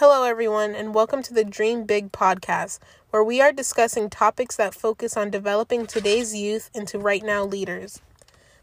Hello, everyone, and welcome to the Dream Big podcast, where we are discussing topics that focus on developing today's youth into right now leaders.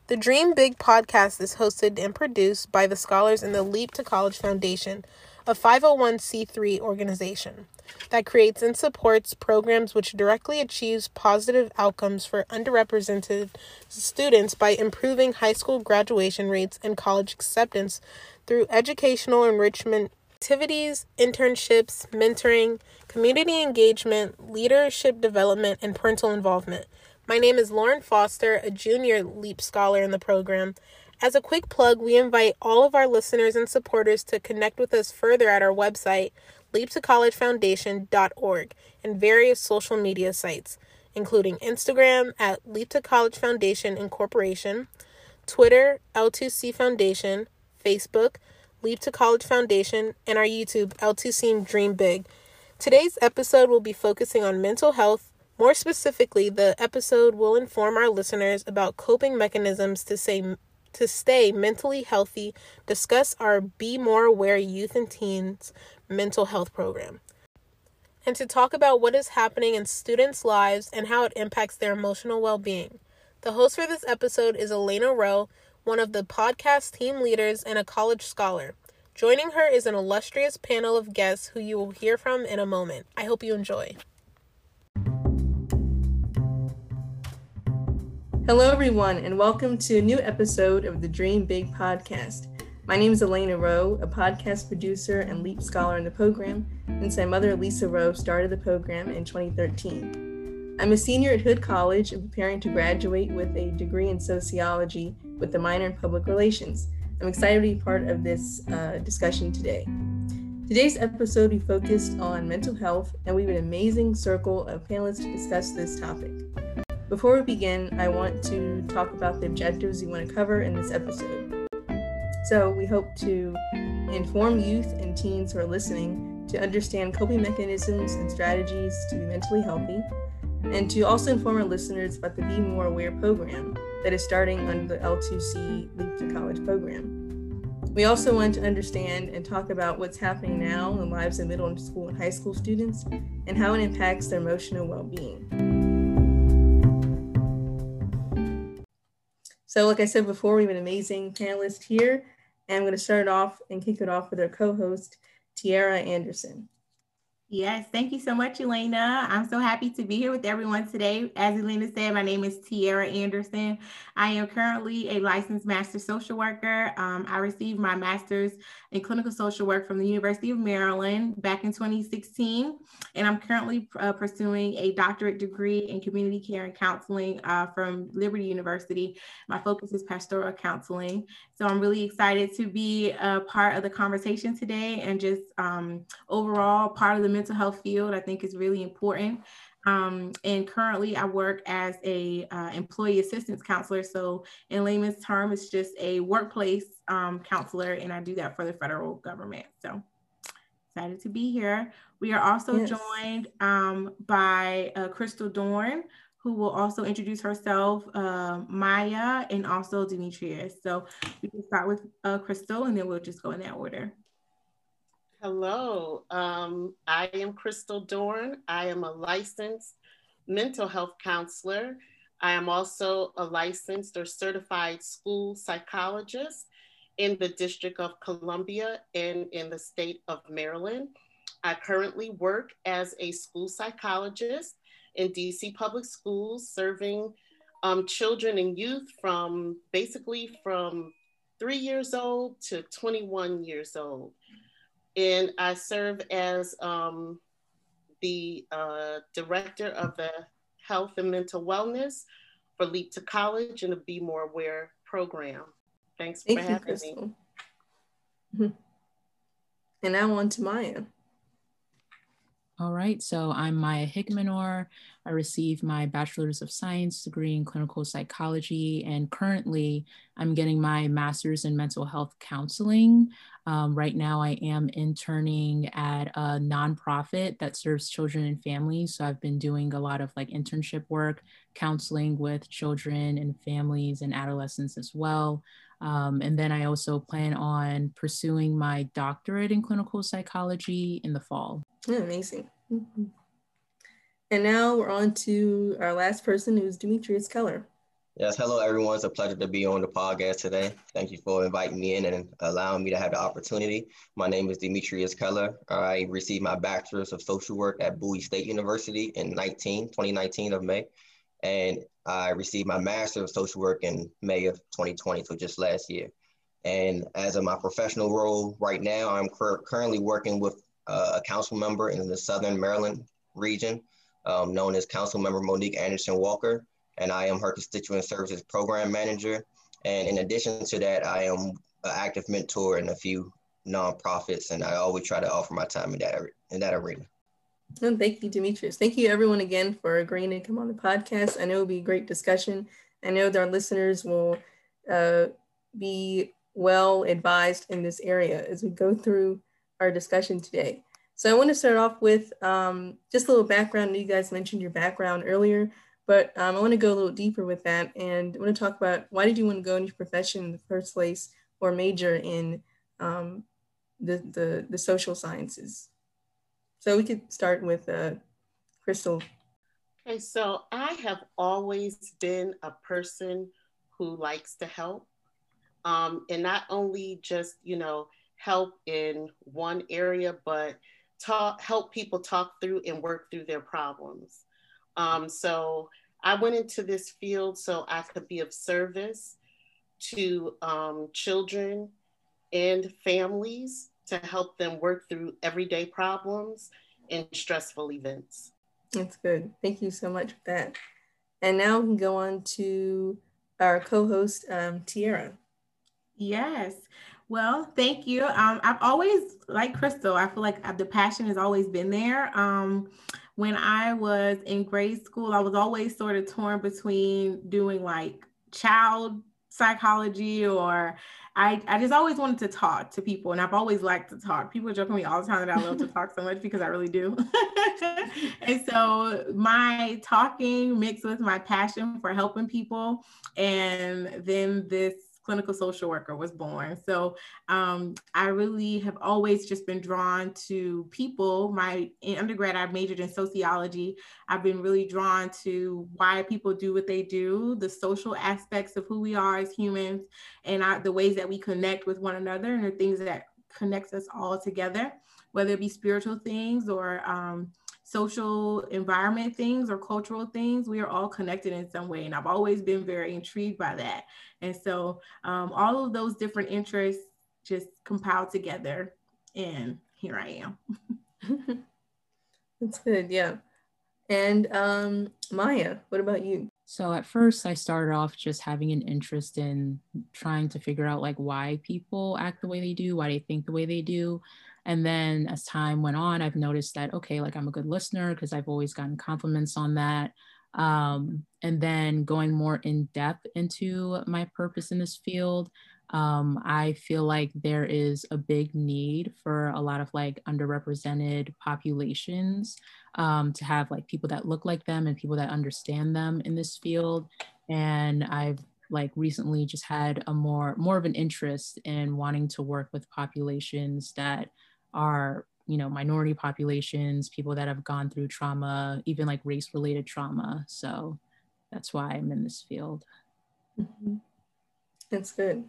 The Dream Big podcast is hosted and produced by the scholars in the Leap to College Foundation, a 501c3 organization that creates and supports programs which directly achieves positive outcomes for underrepresented students by improving high school graduation rates and college acceptance through educational enrichment activities, internships, mentoring, community engagement, leadership development, and parental involvement. My name is Lauren Foster, a junior LEAP scholar in the program. As a quick plug, we invite all of our listeners and supporters to connect with us further at our website, leaptocollegefoundation.org, and various social media sites, including Instagram at Leap to College Foundation Incorporation, Twitter, L2C Foundation, Facebook, Leap to College Foundation, and our YouTube, L2C Dream Big. Today's episode will be focusing on mental health. More specifically, the episode will inform our listeners about coping mechanisms to say to stay mentally healthy, discuss our Be More Aware Youth and Teens mental health program, and to talk about what is happening in students' lives and how it impacts their emotional well being. The host for this episode is Elena Rowe, one of the podcast team leaders and a college scholar. Joining her is an illustrious panel of guests who you will hear from in a moment. I hope you enjoy. Hello, everyone, and welcome to a new episode of the Dream Big podcast. My name is Elena Rowe, a podcast producer and LEAP scholar in the program, since my mother, Lisa Rowe, started the program in 2013. I'm a senior at Hood College and preparing to graduate with a degree in sociology with a minor in public relations. I'm excited to be part of this uh, discussion today. Today's episode, we focused on mental health, and we have an amazing circle of panelists to discuss this topic. Before we begin, I want to talk about the objectives we want to cover in this episode. So, we hope to inform youth and teens who are listening to understand coping mechanisms and strategies to be mentally healthy, and to also inform our listeners about the Be More Aware program that is starting under the L2C Leap to College program. We also want to understand and talk about what's happening now in lives of middle and school and high school students and how it impacts their emotional well being. So, like I said before, we have an amazing panelist here, and I'm going to start off and kick it off with our co host, Tiara Anderson. Yes, thank you so much, Elena. I'm so happy to be here with everyone today. As Elena said, my name is Tiara Anderson. I am currently a licensed master social worker. Um, I received my master's in clinical social work from the University of Maryland back in 2016, and I'm currently uh, pursuing a doctorate degree in community care and counseling uh, from Liberty University. My focus is pastoral counseling. So I'm really excited to be a part of the conversation today and just um, overall part of the mental health field, I think is really important. Um, and currently I work as a uh, employee assistance counselor. So in layman's term, it's just a workplace um, counselor and I do that for the federal government. So excited to be here. We are also yes. joined um, by uh, Crystal Dorn, who will also introduce herself, uh, Maya, and also Demetrius. So we can start with uh, Crystal and then we'll just go in that order. Hello, um, I am Crystal Dorn. I am a licensed mental health counselor. I am also a licensed or certified school psychologist in the District of Columbia and in the state of Maryland. I currently work as a school psychologist in DC Public Schools, serving um, children and youth from basically from three years old to 21 years old and I serve as um, the uh, director of the health and mental wellness for Leap to College and the Be More Aware program. Thanks Thank for you, having Crystal. me. Mm-hmm. And now on to Maya. All right, so I'm Maya Hickmanor. I received my Bachelor's of Science degree in clinical psychology, and currently I'm getting my master's in mental health counseling. Um, right now, I am interning at a nonprofit that serves children and families. So I've been doing a lot of like internship work, counseling with children and families and adolescents as well. Um, and then I also plan on pursuing my doctorate in clinical psychology in the fall. Oh, amazing. Mm-hmm. And now we're on to our last person, who's Demetrius Keller. Yes, hello everyone. It's a pleasure to be on the podcast today. Thank you for inviting me in and allowing me to have the opportunity. My name is Demetrius Keller. I received my bachelor's of social work at Bowie State University in 19, 2019 of May. And I received my master's of social work in May of 2020, so just last year. And as of my professional role right now, I'm cur- currently working with uh, a council member in the Southern Maryland region, um, known as Council Member Monique Anderson Walker and I am her constituent services program manager. And in addition to that, I am an active mentor in a few nonprofits, and I always try to offer my time in that in that arena. And thank you, Demetrius. Thank you, everyone, again for agreeing to come on the podcast. I know it'll be a great discussion. I know that our listeners will uh, be well advised in this area as we go through our discussion today. So I want to start off with um, just a little background. You guys mentioned your background earlier. But um, I want to go a little deeper with that. And I want to talk about why did you want to go into your profession in the first place or major in um, the, the, the social sciences? So we could start with uh, Crystal. Okay, so I have always been a person who likes to help. Um, and not only just, you know, help in one area, but talk, help people talk through and work through their problems. Um, so I went into this field so I could be of service to um, children and families to help them work through everyday problems and stressful events. That's good. Thank you so much for that. And now we can go on to our co-host, um, Tiara. Yes. Well, thank you. Um, I've always, like Crystal, I feel like the passion has always been there. Um, when I was in grade school, I was always sort of torn between doing like child psychology or I, I just always wanted to talk to people and I've always liked to talk. People joke with me all the time that I love to talk so much because I really do. and so my talking mixed with my passion for helping people and then this clinical social worker was born. So um, I really have always just been drawn to people. My in undergrad, I majored in sociology. I've been really drawn to why people do what they do, the social aspects of who we are as humans, and the ways that we connect with one another, and the things that connects us all together, whether it be spiritual things or um, social environment things or cultural things, we are all connected in some way. And I've always been very intrigued by that. And so um, all of those different interests just compiled together. And here I am. That's good. Yeah. And um, Maya, what about you? So at first, I started off just having an interest in trying to figure out like why people act the way they do, why they think the way they do. And then as time went on, I've noticed that, okay, like I'm a good listener because I've always gotten compliments on that. Um, and then going more in depth into my purpose in this field, um, I feel like there is a big need for a lot of like underrepresented populations um, to have like people that look like them and people that understand them in this field. And I've like recently just had a more more of an interest in wanting to work with populations that are you know minority populations people that have gone through trauma even like race related trauma. So that's why i'm in this field. Mm-hmm. that's good.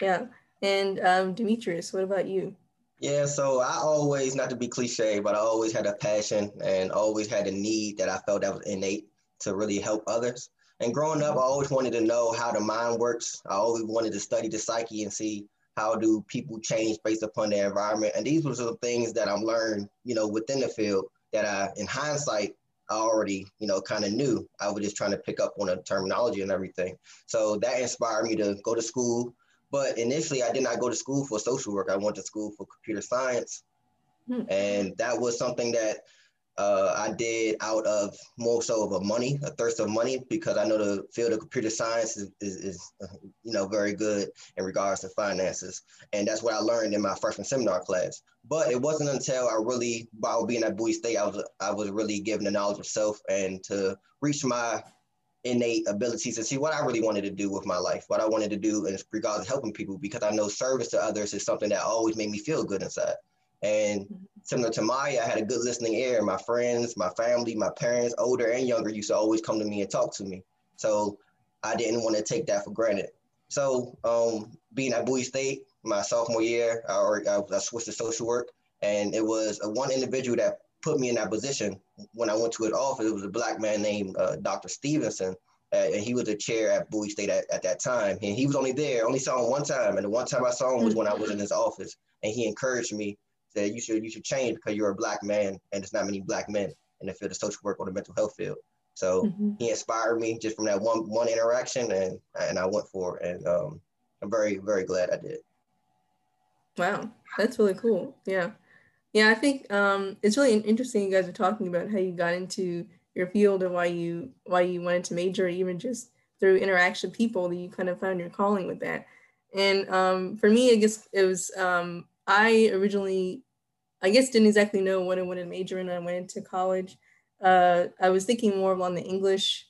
Yeah. And um, demetrius what about you? Yeah so i always not to be cliche but i always had a passion and always had a need that i felt that was innate to really help others. And growing up i always wanted to know how the mind works. I always wanted to study the psyche and see how do people change based upon their environment? And these were some things that I'm learned, you know, within the field that I, in hindsight, I already, you know, kind of knew. I was just trying to pick up on the terminology and everything. So that inspired me to go to school. But initially, I did not go to school for social work. I went to school for computer science. Hmm. And that was something that uh, I did out of more so of a money, a thirst of money, because I know the field of computer science is, is, is, you know, very good in regards to finances. And that's what I learned in my freshman seminar class. But it wasn't until I really, while being at Bowie State, I was, I was really given the knowledge of self and to reach my innate abilities and see what I really wanted to do with my life, what I wanted to do in regards to helping people, because I know service to others is something that always made me feel good inside. And similar to Maya, I had a good listening ear. My friends, my family, my parents, older and younger, used to always come to me and talk to me. So I didn't want to take that for granted. So um, being at Bowie State, my sophomore year, I, I, switched to social work, and it was a one individual that put me in that position. When I went to his office, it was a black man named uh, Dr. Stevenson, uh, and he was a chair at Bowie State at, at that time. And he was only there, only saw him one time, and the one time I saw him was when I was in his office, and he encouraged me that you should you should change because you're a black man, and there's not many black men in the field of social work or the mental health field. So mm-hmm. he inspired me just from that one one interaction, and and I went for it, and um, I'm very very glad I did. Wow, that's really cool. Yeah, yeah. I think um, it's really interesting. You guys are talking about how you got into your field and why you why you wanted to major, even just through interaction with people that you kind of found your calling with that. And um, for me, I guess it was um, I originally, I guess, didn't exactly know what I wanted to major in. I went into college uh, I was thinking more on the English,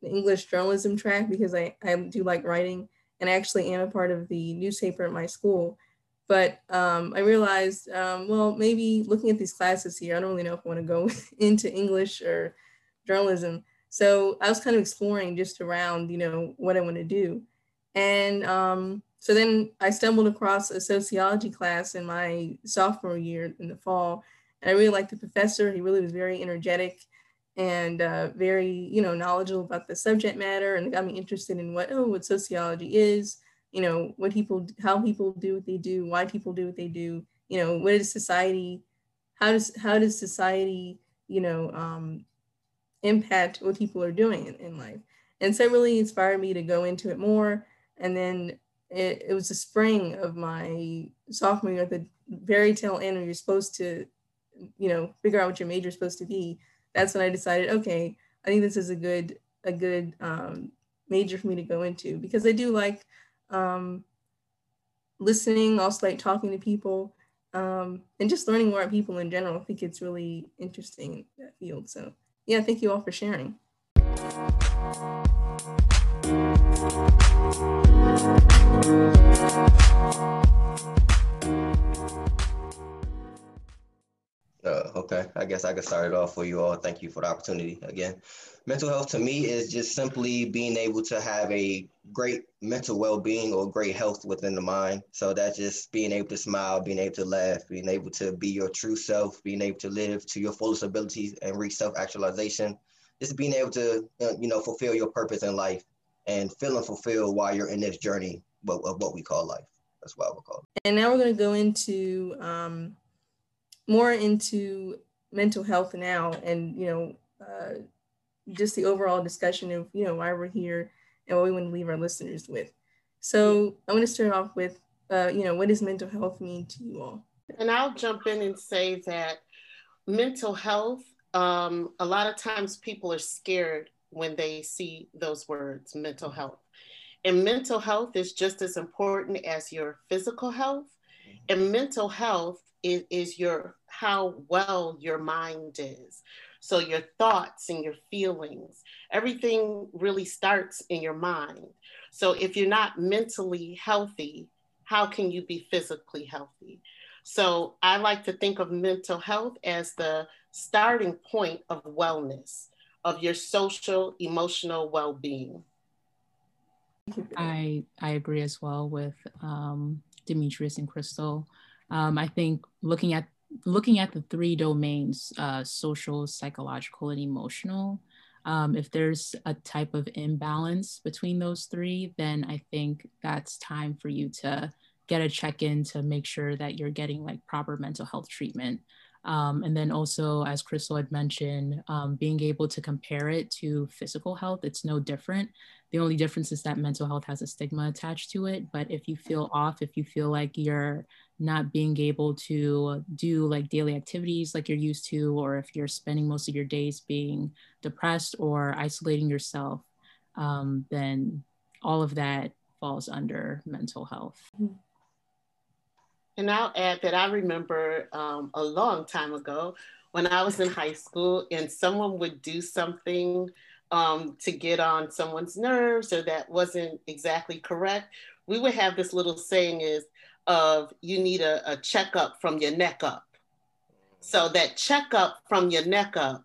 the English journalism track because I, I do like writing and I actually am a part of the newspaper at my school. But um, I realized, um, well, maybe looking at these classes here, I don't really know if I want to go into English or journalism. So I was kind of exploring just around, you know, what I want to do. And um, so then I stumbled across a sociology class in my sophomore year in the fall and I really liked the professor. He really was very energetic and uh, very, you know, knowledgeable about the subject matter and got me interested in what, oh, what sociology is, you know, what people, how people do what they do, why people do what they do, you know, what is society, how does, how does society, you know, um, impact what people are doing in, in life. And so it really inspired me to go into it more. And then it, it was the spring of my sophomore year at the very tail end when you're supposed to you know, figure out what your major is supposed to be, that's when I decided, okay, I think this is a good a good um, major for me to go into because I do like um, listening, also like talking to people, um, and just learning more about people in general. I think it's really interesting that field. So yeah, thank you all for sharing. Uh, okay, I guess I could start it off for you all. Thank you for the opportunity again. Mental health to me is just simply being able to have a great mental well being or great health within the mind. So that's just being able to smile, being able to laugh, being able to be your true self, being able to live to your fullest abilities and reach self actualization. Just being able to, uh, you know, fulfill your purpose in life and feeling fulfilled while you're in this journey of what we call life. That's what I would call it. And now we're going to go into um, more into mental health now and you know uh, just the overall discussion of you know why we're here and what we want to leave our listeners with so i want to start off with uh, you know what does mental health mean to you all and i'll jump in and say that mental health um, a lot of times people are scared when they see those words mental health and mental health is just as important as your physical health mm-hmm. and mental health is, is your how well your mind is. So your thoughts and your feelings, everything really starts in your mind. So if you're not mentally healthy, how can you be physically healthy? So I like to think of mental health as the starting point of wellness, of your social, emotional well-being. I I agree as well with um, Demetrius and Crystal. Um, I think looking at looking at the three domains, uh, social, psychological, and emotional, um, if there's a type of imbalance between those three, then I think that's time for you to get a check in to make sure that you're getting like proper mental health treatment. Um, and then also, as Crystal had mentioned, um, being able to compare it to physical health, it's no different. The only difference is that mental health has a stigma attached to it. But if you feel off, if you feel like you're not being able to do like daily activities like you're used to, or if you're spending most of your days being depressed or isolating yourself, um, then all of that falls under mental health. And I'll add that I remember um, a long time ago when I was in high school and someone would do something um, to get on someone's nerves or that wasn't exactly correct, we would have this little saying is of you need a, a checkup from your neck up. So that checkup from your neck up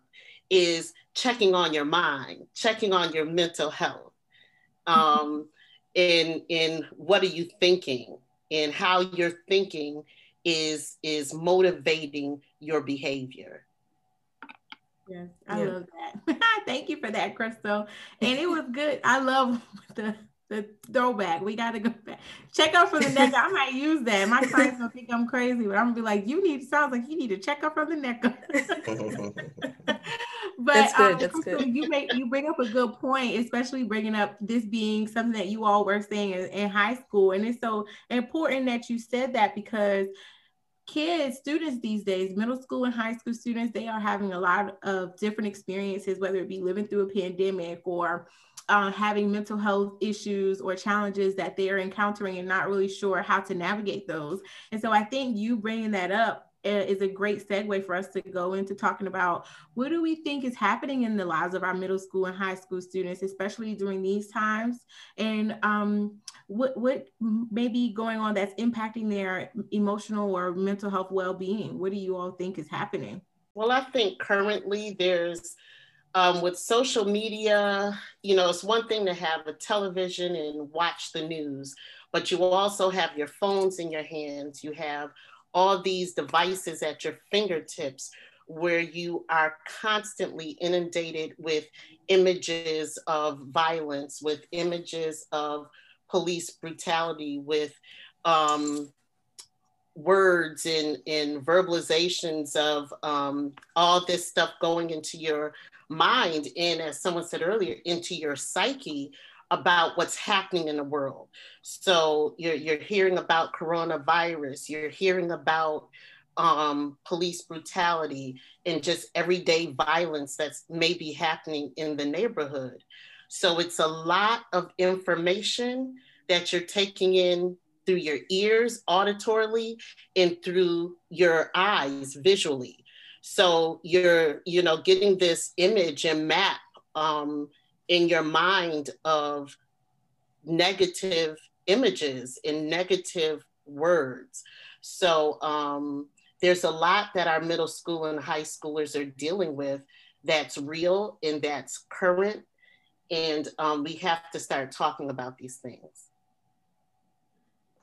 is checking on your mind, checking on your mental health. Um, in in what are you thinking and how you're thinking is is motivating your behavior. Yes, I yeah. love that. Thank you for that, Crystal. And it was good. I love the the throwback. We gotta go back. Check out from the neck. I might use that. My clients gonna think I'm crazy, but I'm gonna be like, you need sounds like you need to check out from the neck. but that's good. Um, that's good. You make you bring up a good point, especially bringing up this being something that you all were saying in, in high school, and it's so important that you said that because kids, students these days, middle school and high school students, they are having a lot of different experiences, whether it be living through a pandemic or uh, having mental health issues or challenges that they are encountering and not really sure how to navigate those. And so I think you bringing that up is a great segue for us to go into talking about what do we think is happening in the lives of our middle school and high school students, especially during these times, and um, what what may be going on that's impacting their emotional or mental health well-being. What do you all think is happening? Well, I think currently there's um, with social media, you know, it's one thing to have a television and watch the news, but you also have your phones in your hands. You have all these devices at your fingertips where you are constantly inundated with images of violence, with images of police brutality, with um, words and, verbalizations of um, all this stuff going into your mind and as someone said earlier into your psyche about what's happening in the world. So you're, you're hearing about coronavirus you're hearing about um, police brutality and just everyday violence that's maybe happening in the neighborhood. So it's a lot of information that you're taking in through your ears auditorily and through your eyes visually. So you're, you know, getting this image and map um, in your mind of negative images and negative words. So um, there's a lot that our middle school and high schoolers are dealing with that's real and that's current. And um, we have to start talking about these things.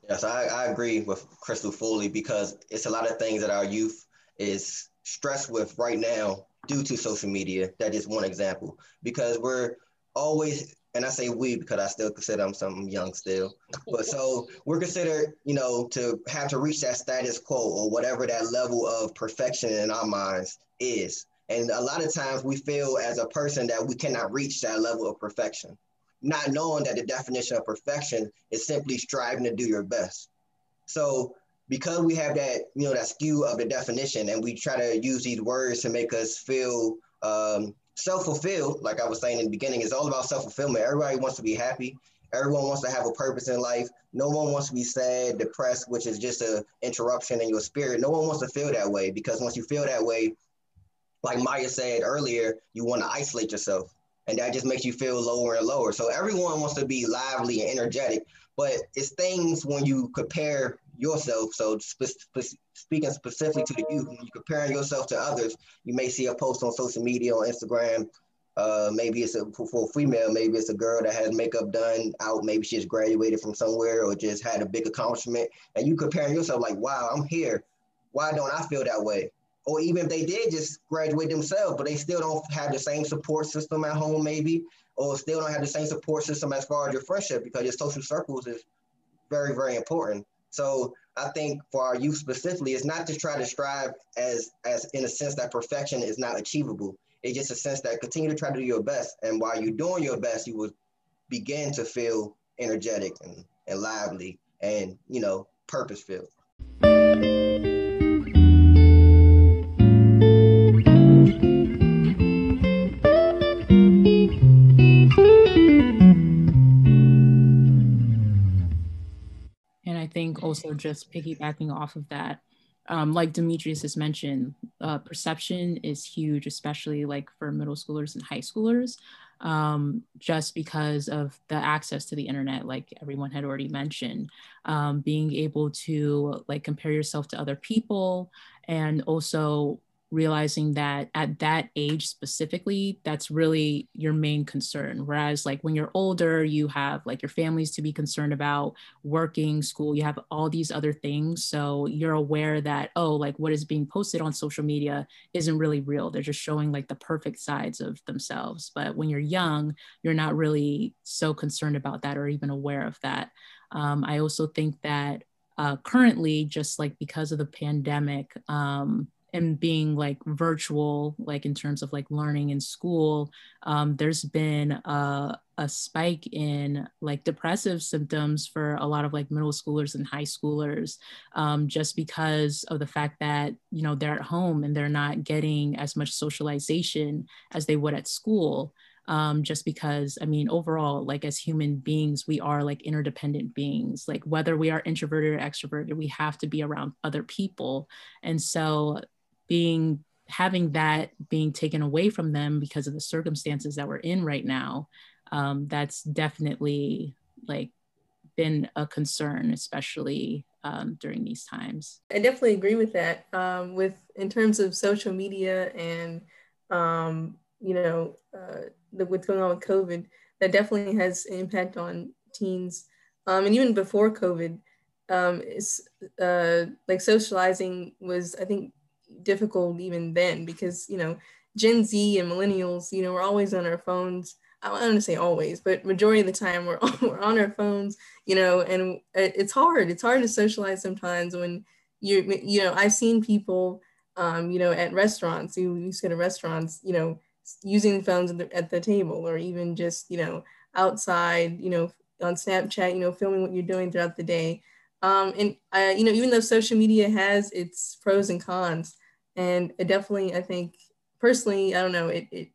Yes, I, I agree with Crystal fully because it's a lot of things that our youth is stressed with right now due to social media. That is one example because we're always, and I say we because I still consider I'm some young still, but so we're considered, you know, to have to reach that status quo or whatever that level of perfection in our minds is. And a lot of times we feel as a person that we cannot reach that level of perfection, not knowing that the definition of perfection is simply striving to do your best. So because we have that, you know, that skew of the definition and we try to use these words to make us feel um, self-fulfilled, like I was saying in the beginning, is all about self-fulfillment. Everybody wants to be happy. Everyone wants to have a purpose in life. No one wants to be sad, depressed, which is just a interruption in your spirit. No one wants to feel that way because once you feel that way, like Maya said earlier, you want to isolate yourself. And that just makes you feel lower and lower. So everyone wants to be lively and energetic, but it's things when you compare yourself. So spe- spe- speaking specifically to the youth, when you're comparing yourself to others, you may see a post on social media on Instagram. Uh, maybe it's a for, a female, maybe it's a girl that has makeup done out. Maybe she just graduated from somewhere or just had a big accomplishment, and you comparing yourself like, wow, I'm here. Why don't I feel that way? Or even if they did just graduate themselves, but they still don't have the same support system at home, maybe, or still don't have the same support system as far as your friendship because your social circles is very, very important. So I think for our youth specifically, it's not to try to strive as as in a sense that perfection is not achievable. It's just a sense that continue to try to do your best. And while you're doing your best, you will begin to feel energetic and, and lively and you know purpose filled. Also just piggybacking off of that, um, like Demetrius has mentioned, uh, perception is huge, especially like for middle schoolers and high schoolers. um, just because of the access to the internet, like everyone had already mentioned, um, being able to like compare yourself to other people and also realizing that at that age specifically that's really your main concern. Whereas like when you're older you have like your families to be concerned about working school you have all these other things. So you're aware that oh like what is being posted on social media isn't really real. They're just showing like the perfect sides of themselves. But when you're young you're not really so concerned about that or even aware of that. Um, i also think that uh, currently just like because of the pandemic um, and being like virtual, like in terms of like learning in school, um, there's been a, a spike in like depressive symptoms for a lot of like middle schoolers and high schoolers, um, just because of the fact that you know they're at home and they're not getting as much socialization as they would at school. Um, just because i mean overall like as human beings we are like interdependent beings like whether we are introverted or extroverted we have to be around other people and so being having that being taken away from them because of the circumstances that we're in right now um, that's definitely like been a concern especially um, during these times. I definitely agree with that um, with in terms of social media and um, you know uh, the, what's going on with covid that definitely has an impact on teens um, and even before covid um, it's uh, like socializing was i think difficult even then because you know Gen Z and millennials, you know, we're always on our phones. I don't want to say always, but majority of the time we're we're on our phones, you know, and it's hard. It's hard to socialize sometimes when you you know I've seen people, um, you know, at restaurants. You you sit at restaurants, you know, using phones at the, at the table or even just you know outside, you know, on Snapchat, you know, filming what you're doing throughout the day. Um, and uh, you know, even though social media has its pros and cons, and it definitely, I think, personally, I don't know, it it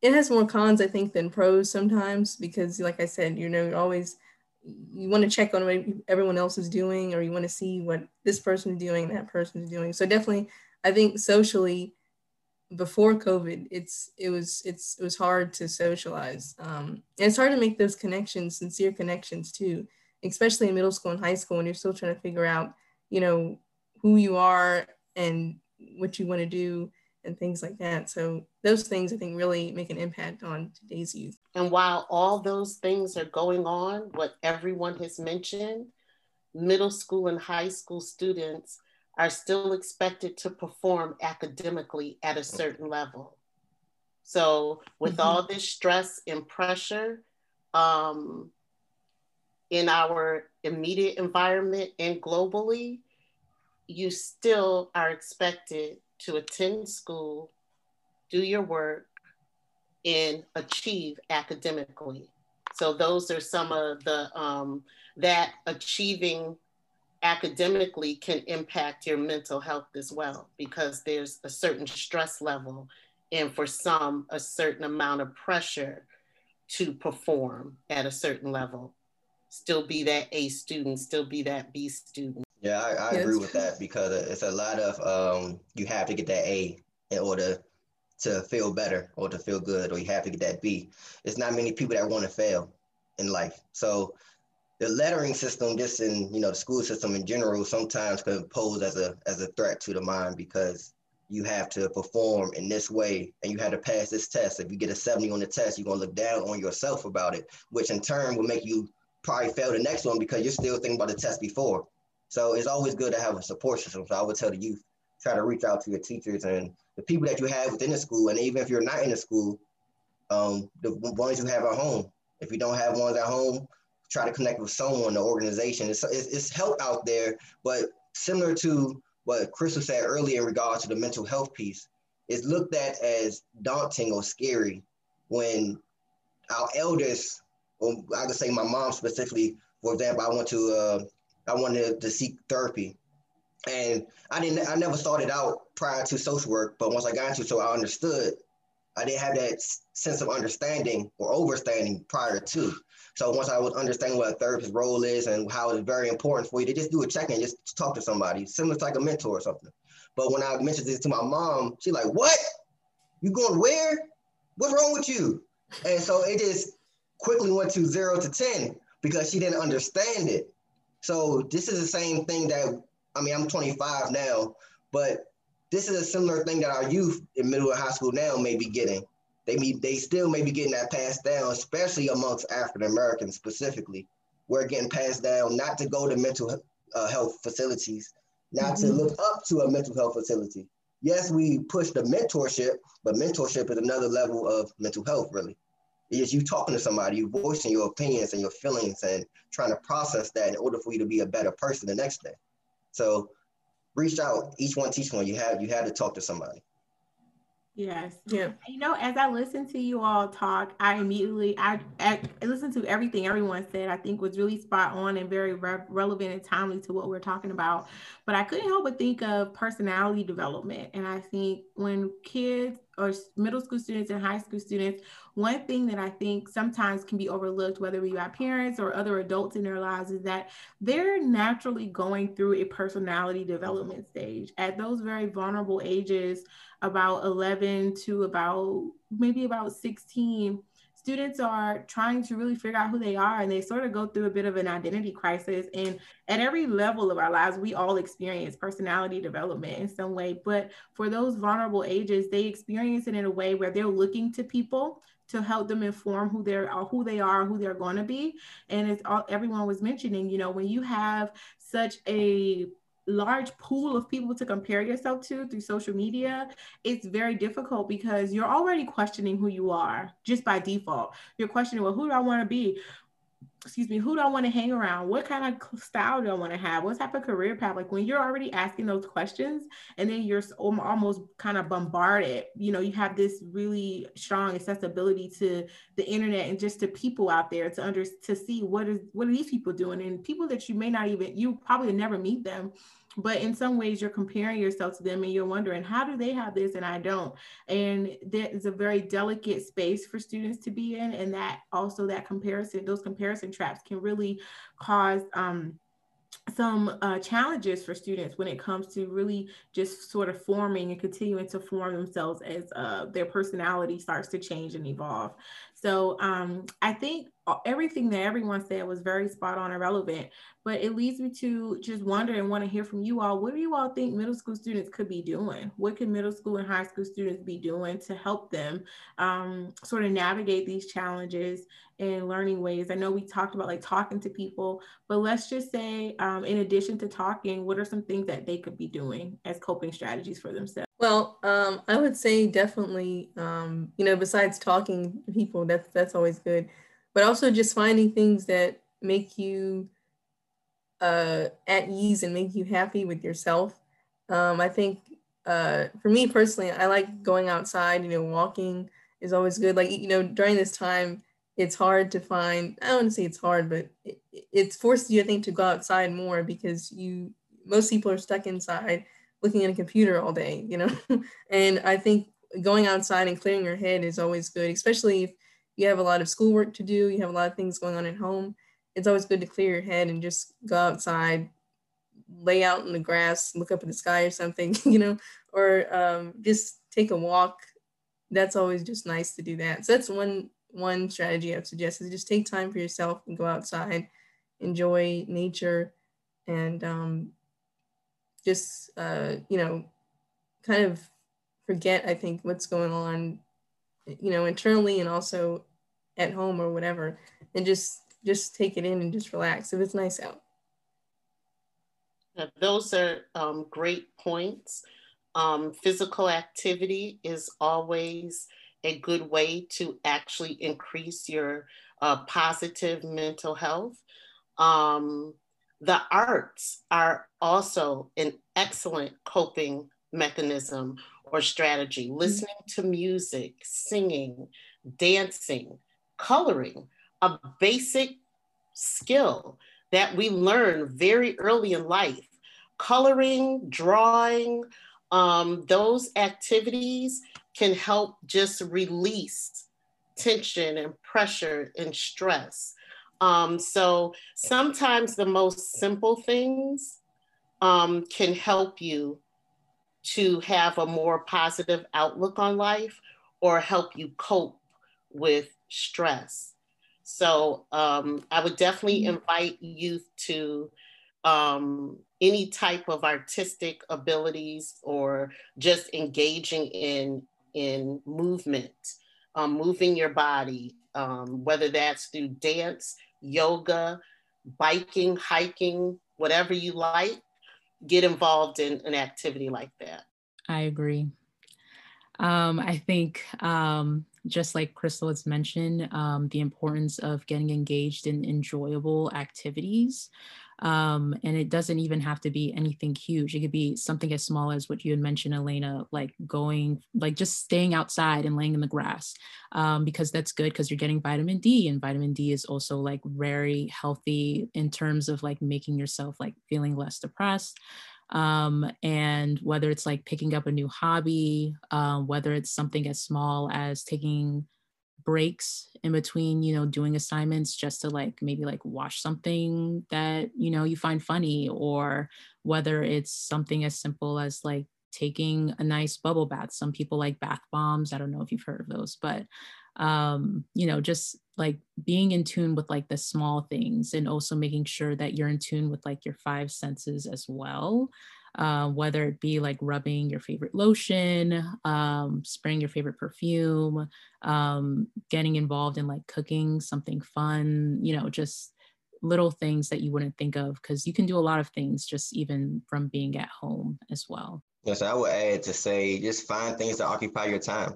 it has more cons, I think, than pros sometimes because, like I said, you know, you're always you want to check on what everyone else is doing, or you want to see what this person is doing, that person is doing. So definitely, I think socially, before COVID, it's it was it's it was hard to socialize, um, and it's hard to make those connections, sincere connections too especially in middle school and high school when you're still trying to figure out, you know, who you are and what you want to do and things like that. So those things I think really make an impact on today's youth. And while all those things are going on, what everyone has mentioned, middle school and high school students are still expected to perform academically at a certain level. So with mm-hmm. all this stress and pressure, um, in our immediate environment and globally, you still are expected to attend school, do your work, and achieve academically. So those are some of the um, that achieving academically can impact your mental health as well because there's a certain stress level and for some a certain amount of pressure to perform at a certain level still be that A student, still be that B student. Yeah, I, I agree with that because it's a lot of um, you have to get that A in order to feel better or to feel good, or you have to get that B. It's not many people that want to fail in life. So the lettering system, just in you know the school system in general, sometimes can pose as a as a threat to the mind because you have to perform in this way and you have to pass this test. If you get a 70 on the test, you're gonna look down on yourself about it, which in turn will make you probably fail the next one because you're still thinking about the test before. So it's always good to have a support system. So I would tell the youth, try to reach out to your teachers and the people that you have within the school. And even if you're not in the school, um, the ones you have at home. If you don't have ones at home, try to connect with someone, the organization. It's, it's, it's help out there, but similar to what Crystal said earlier in regards to the mental health piece, it's looked at as daunting or scary when our elders or I could say my mom specifically, for example, I went to, uh, I wanted to seek therapy. And I didn't, I never started out prior to social work, but once I got into it, so I understood, I didn't have that sense of understanding or overstanding prior to. So once I was understanding what a therapist's role is and how it's very important for you to just do a check-in, just talk to somebody, similar to like a mentor or something. But when I mentioned this to my mom, she like, what? You going where? What's wrong with you? And so it just quickly went to zero to 10 because she didn't understand it. So this is the same thing that, I mean, I'm 25 now, but this is a similar thing that our youth in middle and high school now may be getting. They be, they still may be getting that passed down, especially amongst African Americans specifically. We're getting passed down not to go to mental uh, health facilities, not mm-hmm. to look up to a mental health facility. Yes, we push the mentorship, but mentorship is another level of mental health, really. It's you talking to somebody, you voicing your opinions and your feelings and trying to process that in order for you to be a better person the next day. So reach out, each one teach one. You had you had to talk to somebody. Yes. Yeah. You know, as I listen to you all talk, I immediately I, I listened to everything everyone said. I think was really spot on and very re- relevant and timely to what we're talking about. But I couldn't help but think of personality development, and I think when kids or middle school students and high school students, one thing that I think sometimes can be overlooked, whether we have parents or other adults in their lives, is that they're naturally going through a personality development stage. At those very vulnerable ages, about 11 to about maybe about 16 students are trying to really figure out who they are and they sort of go through a bit of an identity crisis. And at every level of our lives we all experience personality development in some way. But for those vulnerable ages they experience it in a way where they're looking to people to help them inform who they're uh, who they are who they're going to be and it's all everyone was mentioning you know when you have such a large pool of people to compare yourself to through social media, it's very difficult because you're already questioning who you are just by default. You're questioning, well, who do I want to be? Excuse me, who do I want to hang around? What kind of style do I want to have? What type of career path? Like when you're already asking those questions and then you're almost kind of bombarded, you know, you have this really strong accessibility to the internet and just to people out there to under to see what is what are these people doing and people that you may not even you probably never meet them but in some ways you're comparing yourself to them and you're wondering how do they have this and i don't and that is a very delicate space for students to be in and that also that comparison those comparison traps can really cause um, some uh, challenges for students when it comes to really just sort of forming and continuing to form themselves as uh, their personality starts to change and evolve. So um, I think everything that everyone said was very spot on and relevant, but it leads me to just wonder and want to hear from you all. What do you all think middle school students could be doing? What can middle school and high school students be doing to help them um, sort of navigate these challenges in learning ways? I know we talked about like talking to people, but let's just say, um, in addition to talking, what are some things that they could be doing as coping strategies for themselves? Well, um, I would say definitely, um, you know, besides talking to people, that's that's always good, but also just finding things that make you uh, at ease and make you happy with yourself. Um, I think uh, for me personally, I like going outside. You know, walking is always good. Like you know, during this time, it's hard to find. I don't want to say it's hard, but it, it's forced you, I think, to go outside more because you most people are stuck inside looking at a computer all day, you know? and I think going outside and clearing your head is always good, especially if you have a lot of schoolwork to do, you have a lot of things going on at home. It's always good to clear your head and just go outside, lay out in the grass, look up at the sky or something, you know, or um, just take a walk. That's always just nice to do that. So that's one one strategy I would suggest is just take time for yourself and go outside, enjoy nature, and um, just uh, you know kind of forget i think what's going on you know internally and also at home or whatever and just just take it in and just relax if it's nice out. Those are um, great points. Um, physical activity is always a good way to actually increase your uh, positive mental health. Um, the arts are also an excellent coping mechanism or strategy. Mm-hmm. Listening to music, singing, dancing, coloring, a basic skill that we learn very early in life. Coloring, drawing, um, those activities can help just release tension and pressure and stress. Um, so sometimes the most simple things um, can help you to have a more positive outlook on life or help you cope with stress. So um, I would definitely mm-hmm. invite youth to um, any type of artistic abilities or just engaging in in movement, um, moving your body, um, whether that's through dance, yoga, biking, hiking, whatever you like, get involved in an activity like that. I agree. Um, I think um, just like Crystal has mentioned, um, the importance of getting engaged in enjoyable activities. Um, and it doesn't even have to be anything huge. It could be something as small as what you had mentioned, Elena, like going, like just staying outside and laying in the grass, um, because that's good because you're getting vitamin D, and vitamin D is also like very healthy in terms of like making yourself like feeling less depressed. Um, and whether it's like picking up a new hobby, um, whether it's something as small as taking breaks in between you know doing assignments just to like maybe like watch something that you know you find funny or whether it's something as simple as like taking a nice bubble bath. Some people like bath bombs. I don't know if you've heard of those but um you know just like being in tune with like the small things and also making sure that you're in tune with like your five senses as well uh, whether it be like rubbing your favorite lotion, um, spraying your favorite perfume, um, getting involved in like cooking something fun, you know, just little things that you wouldn't think of because you can do a lot of things just even from being at home as well. Yes, I would add to say just find things to occupy your time.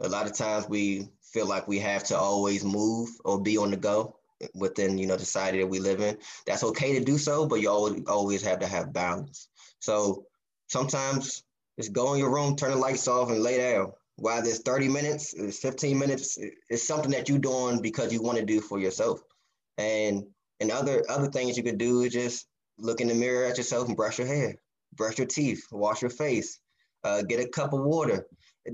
A lot of times we feel like we have to always move or be on the go within you know the society that we live in. That's okay to do so, but you always always have to have balance. So sometimes just go in your room, turn the lights off, and lay down. Whether it's 30 minutes, it's 15 minutes, it's something that you're doing because you want to do for yourself. And and other other things you could do is just look in the mirror at yourself and brush your hair, brush your teeth, wash your face, uh, get a cup of water,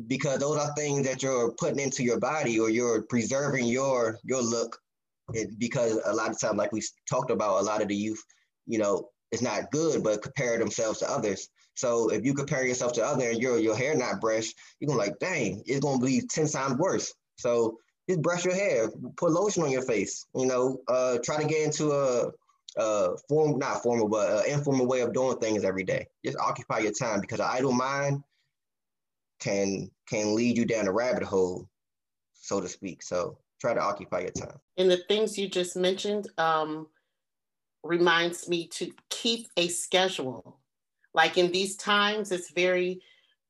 because those are things that you're putting into your body or you're preserving your your look. It, because a lot of times, like we talked about, a lot of the youth, you know, is not good, but compare themselves to others. So if you compare yourself to others and your your hair not brushed, you're gonna like, dang, it's gonna be 10 times worse. So just brush your hair, put lotion on your face, you know, uh, try to get into a, a form, not formal, but informal way of doing things every day. Just occupy your time because an idle mind can can lead you down a rabbit hole, so to speak. So try to occupy your time. And the things you just mentioned, um, reminds me to keep a schedule. Like in these times, it's very,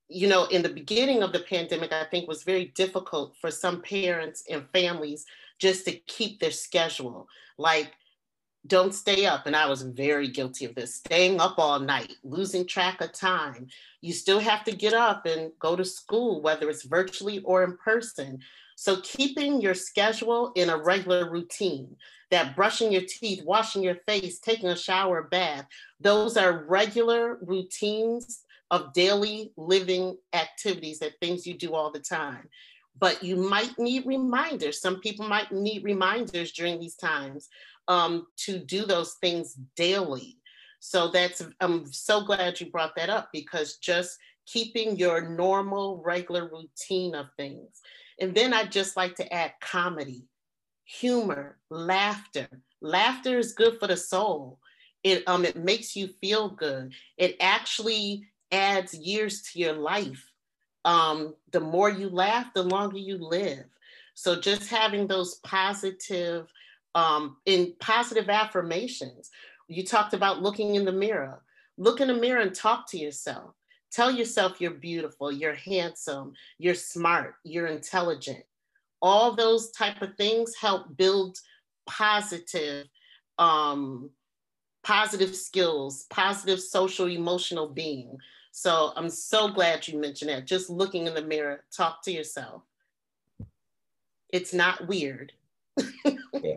you know, in the beginning of the pandemic, I think was very difficult for some parents and families just to keep their schedule. Like, don't stay up. And I was very guilty of this staying up all night, losing track of time. You still have to get up and go to school, whether it's virtually or in person. So, keeping your schedule in a regular routine that brushing your teeth, washing your face, taking a shower, bath, those are regular routines of daily living activities that things you do all the time. But you might need reminders. Some people might need reminders during these times um, to do those things daily. So that's, I'm so glad you brought that up because just keeping your normal, regular routine of things. And then I'd just like to add comedy humor, laughter. Laughter is good for the soul. It um it makes you feel good. It actually adds years to your life. Um, the more you laugh, the longer you live. So just having those positive, um, in positive affirmations. You talked about looking in the mirror. Look in the mirror and talk to yourself. Tell yourself you're beautiful, you're handsome, you're smart, you're intelligent all those type of things help build positive um, positive skills positive social emotional being. So i'm so glad you mentioned that. Just looking in the mirror talk to yourself. It's not weird. Yeah.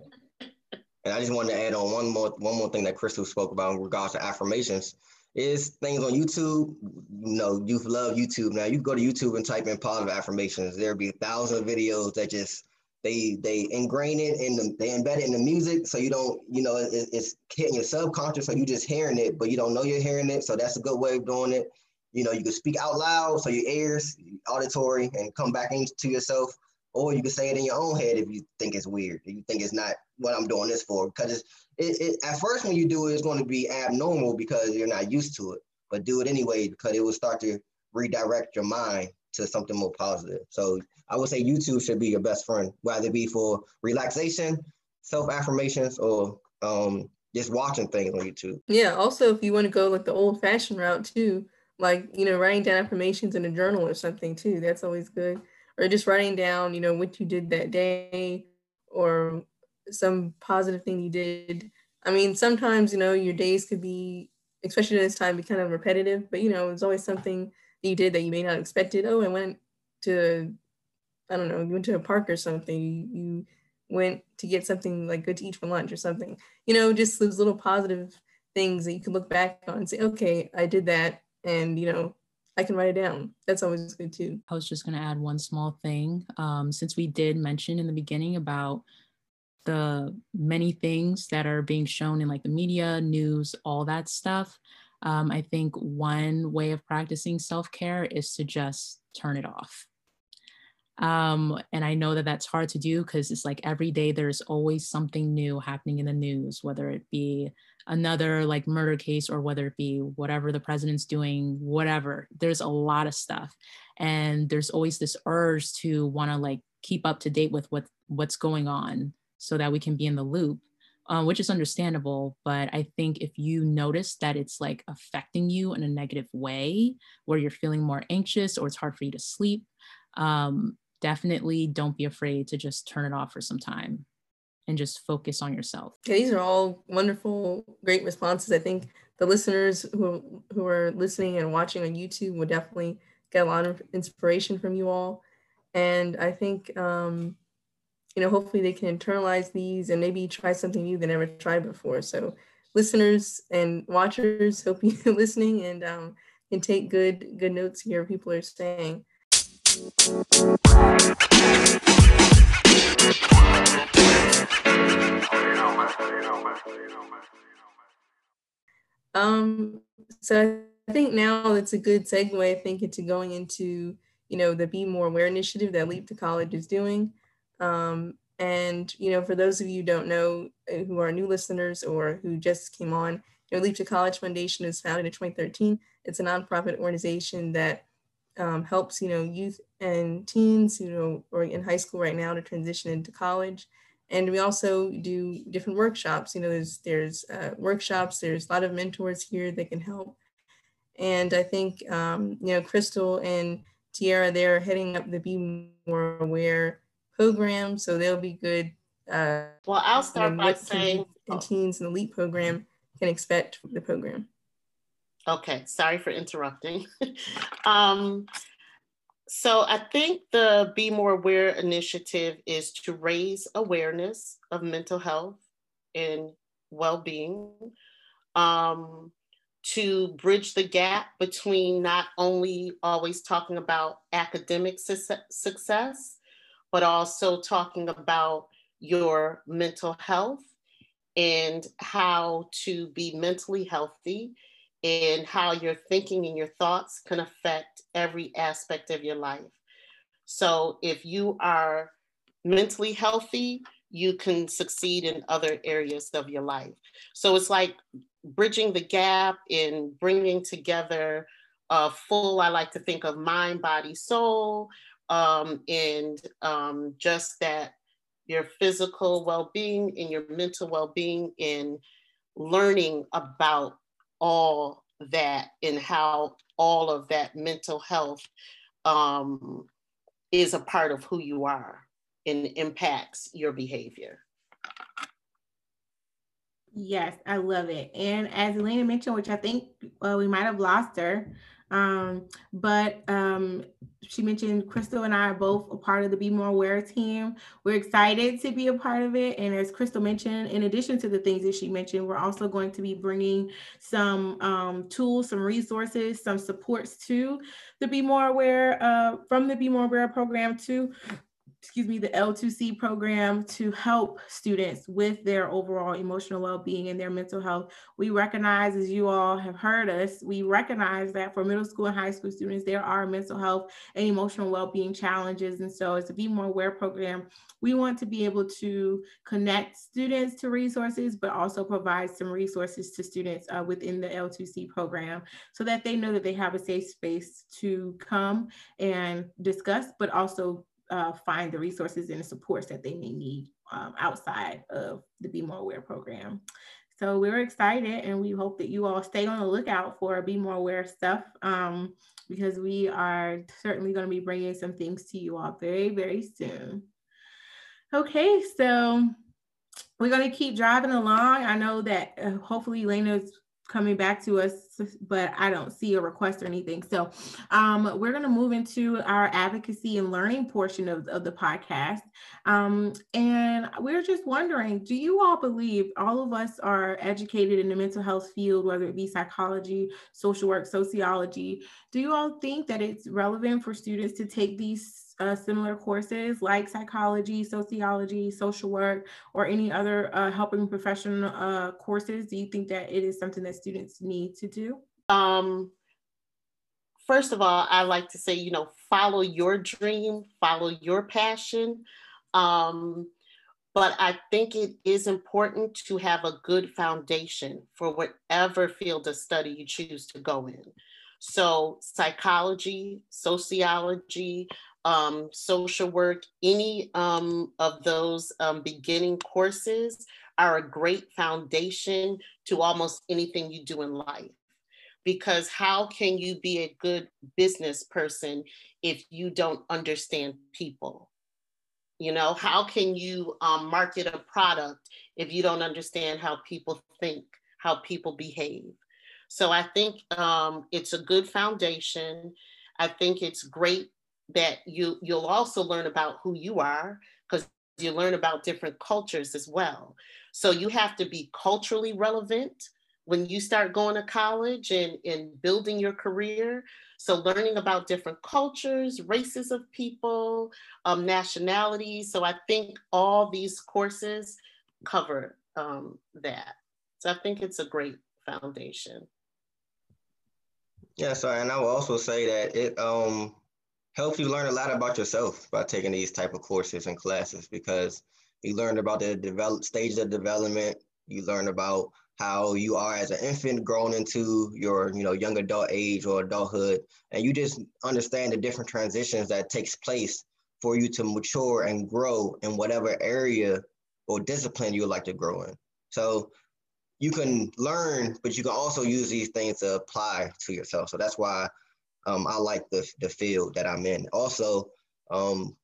and i just wanted to add on one more one more thing that crystal spoke about in regards to affirmations is things on YouTube. You know, youth love YouTube now. You go to YouTube and type in positive affirmations. There'll be a thousand videos that just they they ingrain it in the they embed it in the music, so you don't you know it, it's hitting your subconscious, so you're just hearing it, but you don't know you're hearing it. So that's a good way of doing it. you know, you can speak out loud so your ears, auditory, and come back into yourself. Or you can say it in your own head if you think it's weird. You think it's not what I'm doing this for. Because it's, it, it, at first when you do it, it's going to be abnormal because you're not used to it. But do it anyway because it will start to redirect your mind to something more positive. So I would say YouTube should be your best friend, whether it be for relaxation, self affirmations, or um, just watching things on YouTube. Yeah. Also, if you want to go like the old fashioned route too, like you know writing down affirmations in a journal or something too, that's always good. Or just writing down, you know, what you did that day, or some positive thing you did. I mean, sometimes you know your days could be, especially in this time, be kind of repetitive. But you know, it's always something that you did that you may not expected. Oh, I went to, I don't know, you went to a park or something. You, went to get something like good to eat for lunch or something. You know, just those little positive things that you can look back on and say, okay, I did that. And, you know, I can write it down. That's always good too. I was just going to add one small thing. Um, since we did mention in the beginning about the many things that are being shown in like the media, news, all that stuff, um, I think one way of practicing self care is to just turn it off. Um, and I know that that's hard to do because it's like every day there's always something new happening in the news, whether it be another like murder case or whether it be whatever the president's doing, whatever. There's a lot of stuff. And there's always this urge to want to like keep up to date with what what's going on so that we can be in the loop. Um, which is understandable. But I think if you notice that it's like affecting you in a negative way, where you're feeling more anxious or it's hard for you to sleep, um, definitely don't be afraid to just turn it off for some time and just focus on yourself. These are all wonderful, great responses. I think the listeners who who are listening and watching on YouTube will definitely get a lot of inspiration from you all. And I think um, you know, hopefully they can internalize these and maybe try something new they never tried before. So listeners and watchers, hope you are listening and um, can take good good notes here. People are saying. Um, so I think now it's a good segue, I think, into going into, you know, the Be More Aware initiative that Leap to College is doing. Um, and, you know, for those of you don't know, uh, who are new listeners or who just came on, you know, Leap to College Foundation is founded in 2013. It's a nonprofit organization that um, helps, you know, youth and teens, you know, or in high school right now to transition into college. And we also do different workshops. You know, there's there's uh, workshops. There's a lot of mentors here that can help. And I think um, you know, Crystal and Tiara, they're heading up the Be More Aware program, so they'll be good. Uh, well, I'll start you know, by saying, and teens in the LEAP program can expect the program. Okay, sorry for interrupting. um, so I think the Be More Aware initiative is to raise awareness of mental health and well-being, um, to bridge the gap between not only always talking about academic su- success, but also talking about your mental health and how to be mentally healthy and how your thinking and your thoughts can affect every aspect of your life. So if you are mentally healthy, you can succeed in other areas of your life. So it's like bridging the gap in bringing together a full, I like to think of mind, body, soul, um, and um, just that your physical well being and your mental well being in learning about all that and how all of that mental health um, is a part of who you are and impacts your behavior. Yes, I love it. And as Elena mentioned, which I think well, we might have lost her, um, but um, she mentioned Crystal and I are both a part of the Be More Aware team. We're excited to be a part of it. And as Crystal mentioned, in addition to the things that she mentioned, we're also going to be bringing some um, tools, some resources, some supports to the Be More Aware, uh, from the Be More Aware program to excuse me, the L2C program to help students with their overall emotional well-being and their mental health. We recognize, as you all have heard us, we recognize that for middle school and high school students, there are mental health and emotional well-being challenges. And so as a Be More Aware program, we want to be able to connect students to resources, but also provide some resources to students uh, within the L2C program so that they know that they have a safe space to come and discuss, but also uh, find the resources and the supports that they may need um, outside of the Be More Aware program. So we're excited and we hope that you all stay on the lookout for Be More Aware stuff um, because we are certainly going to be bringing some things to you all very, very soon. Okay, so we're going to keep driving along. I know that uh, hopefully Elena's coming back to us, but I don't see a request or anything. So um, we're going to move into our advocacy and learning portion of, of the podcast. Um, and we're just wondering do you all believe all of us are educated in the mental health field, whether it be psychology, social work, sociology? Do you all think that it's relevant for students to take these uh, similar courses like psychology, sociology, social work, or any other uh, helping professional uh, courses? Do you think that it is something that students need to do? Um, first of all, I like to say, you know, follow your dream, follow your passion. Um, but I think it is important to have a good foundation for whatever field of study you choose to go in. So, psychology, sociology, um, social work, any um, of those um, beginning courses are a great foundation to almost anything you do in life. Because how can you be a good business person if you don't understand people? You know, how can you um, market a product if you don't understand how people think, how people behave? So I think um, it's a good foundation. I think it's great that you you'll also learn about who you are because you learn about different cultures as well. So you have to be culturally relevant when you start going to college and, and building your career. So learning about different cultures, races of people, um, nationalities. So I think all these courses cover um, that. So I think it's a great foundation. Yeah, so and I will also say that it um helps you learn a lot about yourself by taking these type of courses and classes because you learn about the develop stages of development. You learn about how you are as an infant growing into your you know young adult age or adulthood, and you just understand the different transitions that takes place for you to mature and grow in whatever area or discipline you would like to grow in. So you can learn, but you can also use these things to apply to yourself. So that's why um, I like the, the field that I'm in. Also, um,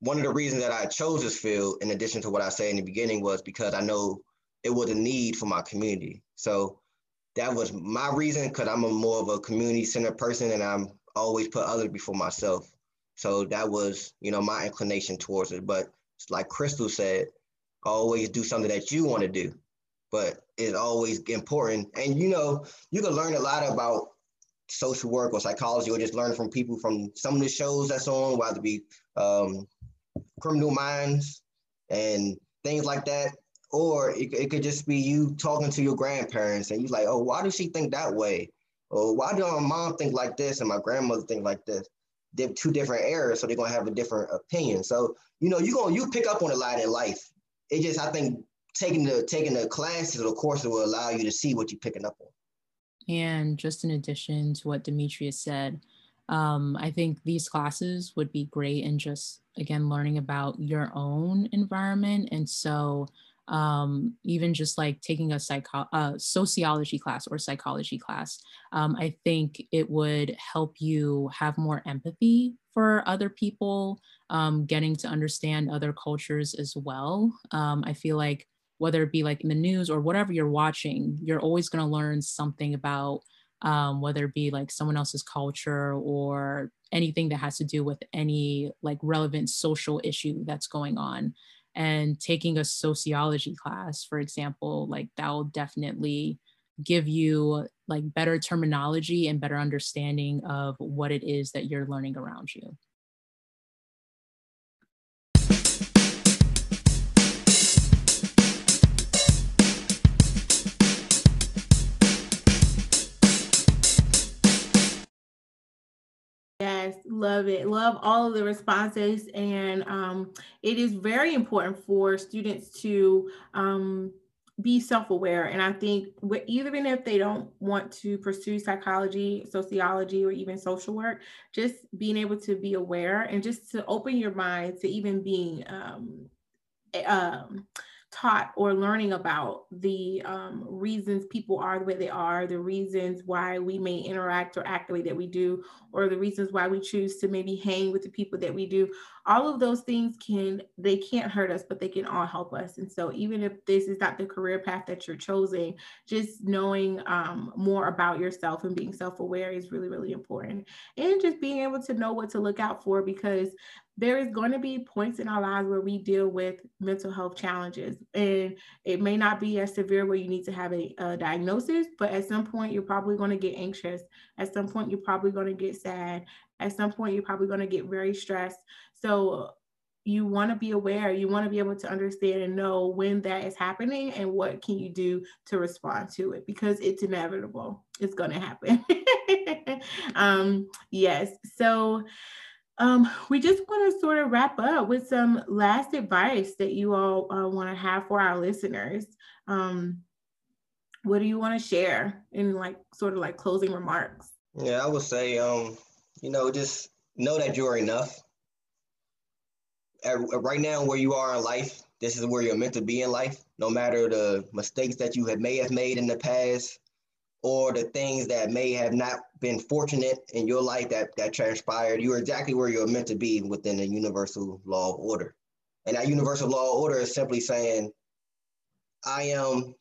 one of the reasons that I chose this field, in addition to what I said in the beginning, was because I know it was a need for my community. So that was my reason because I'm a more of a community centered person and I'm always put others before myself. So that was, you know, my inclination towards it. But like Crystal said, always do something that you want to do. But it's always important. And you know, you can learn a lot about social work or psychology or just learn from people from some of the shows that's on, whether it be um, Criminal Minds and things like that. Or it, it could just be you talking to your grandparents and you're like, oh, why does she think that way? Or why do my mom think like this and my grandmother think like this? They're two different eras, so they're gonna have a different opinion. So, you know, you gonna you pick up on a lot in life. It just I think taking the taking the classes or the courses will allow you to see what you're picking up on. And just in addition to what Demetrius said, um, I think these classes would be great in just, again, learning about your own environment. And so, um, even just like taking a psycho- uh, sociology class or psychology class, um, I think it would help you have more empathy for other people, um, getting to understand other cultures as well. Um, I feel like whether it be like in the news or whatever you're watching, you're always going to learn something about um, whether it be like someone else's culture or anything that has to do with any like relevant social issue that's going on. And taking a sociology class, for example, like that will definitely give you like better terminology and better understanding of what it is that you're learning around you. Love it. Love all of the responses. And um, it is very important for students to um, be self-aware and i think even if they don't want to pursue psychology sociology or even social work just being able to be aware and just to open your mind to even being um, um, taught or learning about the um, reasons people are the way they are, the reasons why we may interact or act the way that we do, or the reasons why we choose to maybe hang with the people that we do. All of those things can, they can't hurt us, but they can all help us. And so, even if this is not the career path that you're choosing, just knowing um, more about yourself and being self aware is really, really important. And just being able to know what to look out for because there is going to be points in our lives where we deal with mental health challenges and it may not be as severe where you need to have a, a diagnosis but at some point you're probably going to get anxious. At some point you're probably going to get sad. At some point you're probably going to get very stressed. So you want to be aware you want to be able to understand and know when that is happening and what can you do to respond to it because it's inevitable. It's going to happen. Um yes. So um, we just want to sort of wrap up with some last advice that you all uh, want to have for our listeners. Um, what do you want to share in like sort of like closing remarks? Yeah, I would say, um, you know, just know that you're enough. At, right now, where you are in life, this is where you're meant to be in life. No matter the mistakes that you have may have made in the past, or the things that may have not been fortunate in your life that that transpired, you're exactly where you're meant to be within the universal law of order. And that universal law of order is simply saying, I am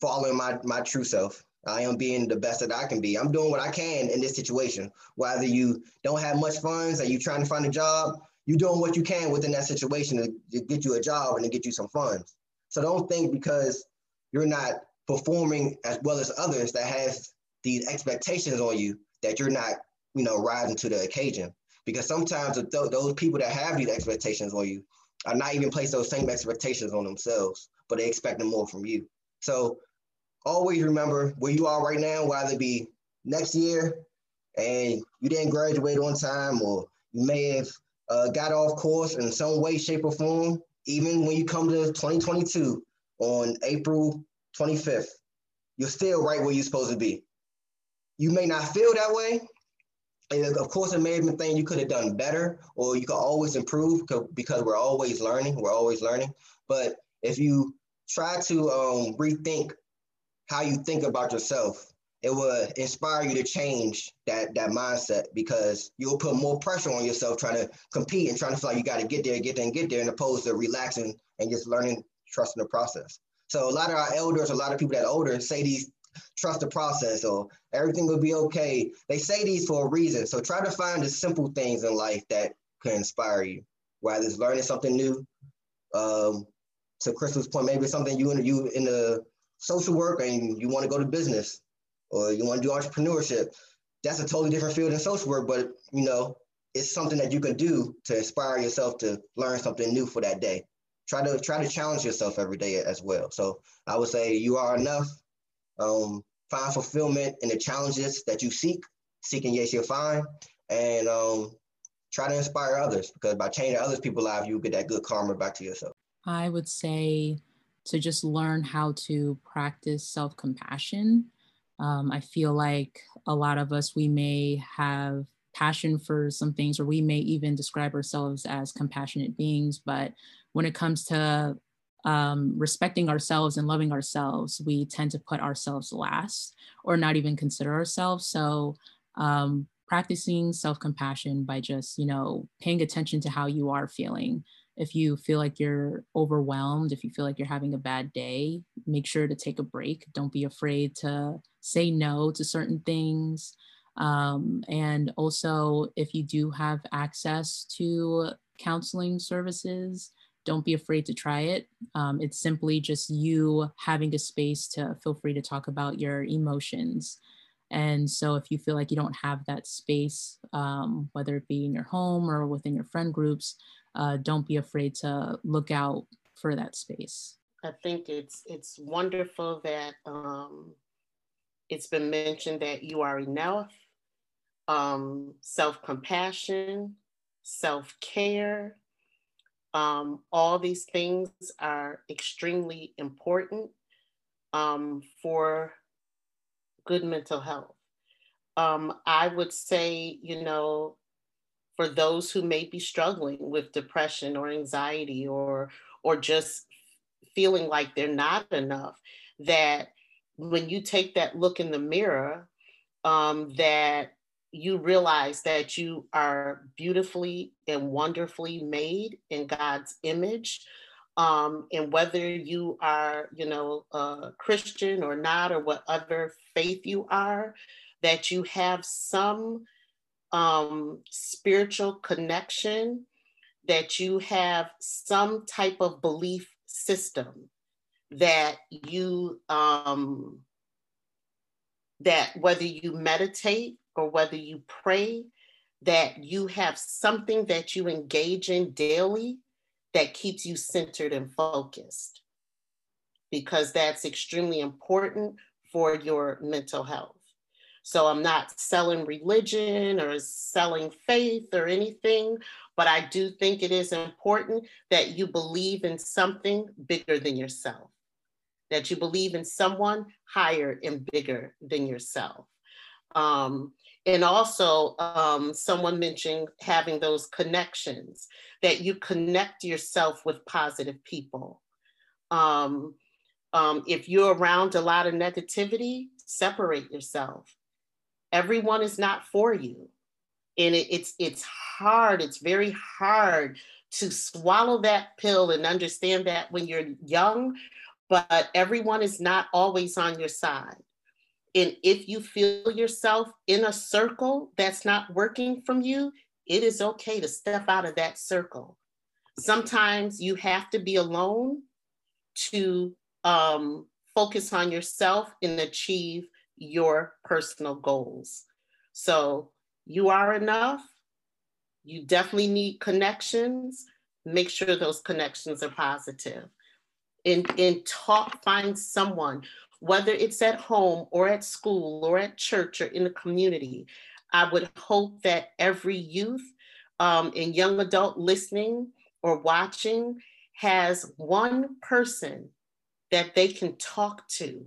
following my, my true self. I am being the best that I can be. I'm doing what I can in this situation. Whether you don't have much funds or you're trying to find a job, you're doing what you can within that situation to, to get you a job and to get you some funds. So don't think because you're not performing as well as others that has these expectations on you that you're not, you know, rising to the occasion. Because sometimes th- those people that have these expectations on you are not even place those same expectations on themselves, but they expect more from you. So always remember where you are right now, whether it be next year and you didn't graduate on time, or you may have uh, got off course in some way, shape, or form. Even when you come to 2022 on April 25th, you're still right where you're supposed to be. You may not feel that way. And of course, it may have been things you could have done better, or you could always improve because we're always learning. We're always learning. But if you try to um, rethink how you think about yourself, it will inspire you to change that that mindset because you'll put more pressure on yourself trying to compete and trying to feel like you got to get there, get there, and get there, and opposed to relaxing and just learning, trusting the process. So a lot of our elders, a lot of people that are older say these trust the process or everything will be okay. They say these for a reason. So try to find the simple things in life that can inspire you, whether it's learning something new. Um, to Crystal's point, maybe something you in you in the social work and you want to go to business or you want to do entrepreneurship. That's a totally different field than social work, but you know, it's something that you can do to inspire yourself to learn something new for that day try to try to challenge yourself every day as well. So I would say you are enough. Um, find fulfillment in the challenges that you seek. Seeking yes, you'll find, and um, try to inspire others because by changing others people's lives, you get that good karma back to yourself. I would say to just learn how to practice self compassion. Um, I feel like a lot of us, we may have passion for some things, or we may even describe ourselves as compassionate beings, but when it comes to um, respecting ourselves and loving ourselves, we tend to put ourselves last or not even consider ourselves. So, um, practicing self compassion by just, you know, paying attention to how you are feeling. If you feel like you're overwhelmed, if you feel like you're having a bad day, make sure to take a break. Don't be afraid to say no to certain things. Um, and also, if you do have access to counseling services, don't be afraid to try it. Um, it's simply just you having a space to feel free to talk about your emotions. And so, if you feel like you don't have that space, um, whether it be in your home or within your friend groups, uh, don't be afraid to look out for that space. I think it's it's wonderful that um, it's been mentioned that you are enough. um, self compassion, self care. Um, all these things are extremely important um, for good mental health. Um, I would say, you know, for those who may be struggling with depression or anxiety or or just feeling like they're not enough, that when you take that look in the mirror, um, that you realize that you are beautifully and wonderfully made in God's image. Um, and whether you are, you know, a Christian or not, or what other faith you are, that you have some um, spiritual connection, that you have some type of belief system that you um, that whether you meditate or whether you pray, that you have something that you engage in daily that keeps you centered and focused, because that's extremely important for your mental health. So I'm not selling religion or selling faith or anything, but I do think it is important that you believe in something bigger than yourself, that you believe in someone higher and bigger than yourself. Um, and also, um, someone mentioned having those connections, that you connect yourself with positive people. Um, um, if you're around a lot of negativity, separate yourself. Everyone is not for you. And it, it's it's hard it's very hard to swallow that pill and understand that when you're young but everyone is not always on your side and if you feel yourself in a circle that's not working from you it is okay to step out of that circle sometimes you have to be alone to um, focus on yourself and achieve your personal goals. So you are enough. You definitely need connections. Make sure those connections are positive. And, and talk, find someone, whether it's at home or at school or at church or in the community. I would hope that every youth um, and young adult listening or watching has one person that they can talk to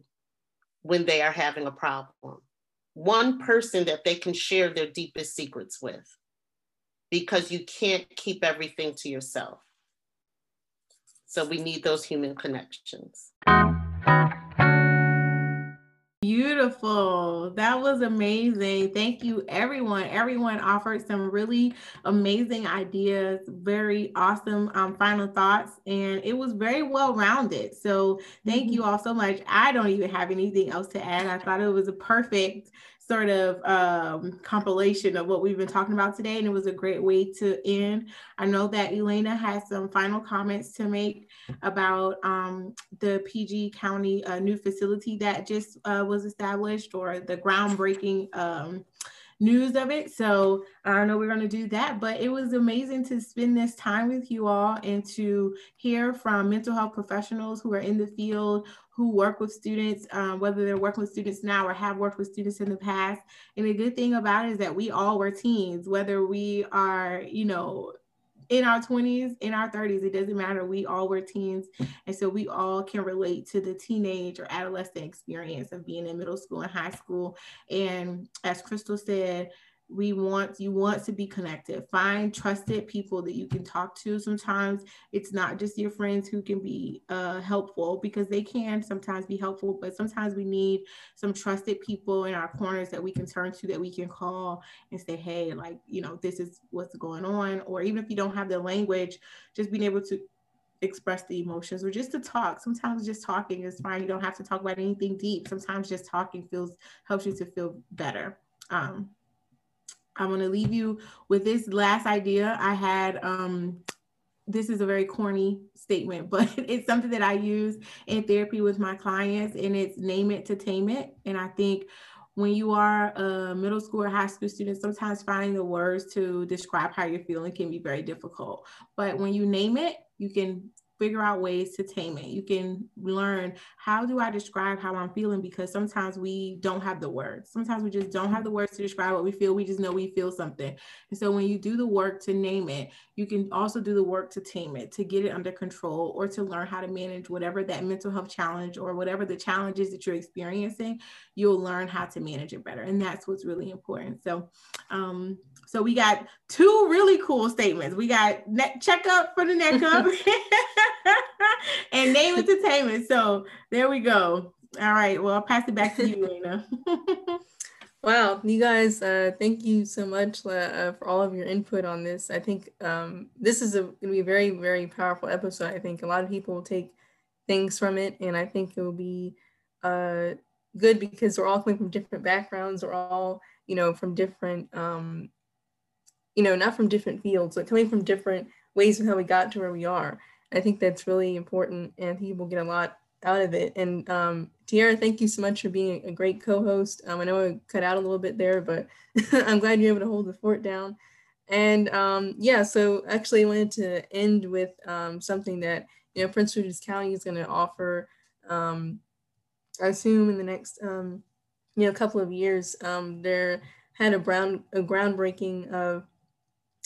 when they are having a problem. One person that they can share their deepest secrets with, because you can't keep everything to yourself. So we need those human connections. Beautiful. That was amazing. Thank you, everyone. Everyone offered some really amazing ideas, very awesome um, final thoughts, and it was very well rounded. So, thank mm-hmm. you all so much. I don't even have anything else to add. I thought it was a perfect sort of um, compilation of what we've been talking about today, and it was a great way to end. I know that Elena has some final comments to make about um, the PG County uh, new facility that just uh, was established or the groundbreaking um, news of it. So I know we're going to do that, but it was amazing to spend this time with you all and to hear from mental health professionals who are in the field, who work with students, um, whether they're working with students now or have worked with students in the past. And the good thing about it is that we all were teens, whether we are, you know, in our 20s, in our 30s, it doesn't matter. We all were teens. And so we all can relate to the teenage or adolescent experience of being in middle school and high school. And as Crystal said, we want you want to be connected. Find trusted people that you can talk to sometimes. It's not just your friends who can be uh, helpful because they can sometimes be helpful but sometimes we need some trusted people in our corners that we can turn to that we can call and say hey like you know this is what's going on. Or even if you don't have the language just being able to express the emotions or just to talk. Sometimes just talking is fine. You don't have to talk about anything deep. Sometimes just talking feels helps you to feel better. Um, I'm going to leave you with this last idea. I had, um, this is a very corny statement, but it's something that I use in therapy with my clients, and it's name it to tame it. And I think when you are a middle school or high school student, sometimes finding the words to describe how you're feeling can be very difficult. But when you name it, you can figure out ways to tame it. You can learn how do I describe how I'm feeling because sometimes we don't have the words. Sometimes we just don't have the words to describe what we feel. We just know we feel something. And so when you do the work to name it, you can also do the work to tame it, to get it under control, or to learn how to manage whatever that mental health challenge or whatever the challenges that you're experiencing. You'll learn how to manage it better. And that's what's really important. So, um, so we got two really cool statements. We got neck checkup for the neck up and name entertainment. So there we go. All right. Well, I'll pass it back to you, Lena. wow, you guys, uh, thank you so much uh, for all of your input on this. I think um, this is going to be a very, very powerful episode. I think a lot of people will take things from it, and I think it will be uh, good because we're all coming from different backgrounds. We're all, you know, from different um, you know, not from different fields, but coming from different ways of how we got to where we are. I think that's really important and people get a lot out of it. And um, Tiara, thank you so much for being a great co-host. Um, I know I cut out a little bit there, but I'm glad you're able to hold the fort down. And um, yeah, so actually I wanted to end with um, something that, you know, Prince George's County is going to offer, um, I assume in the next, um, you know, couple of years. Um, there had a, brown, a groundbreaking of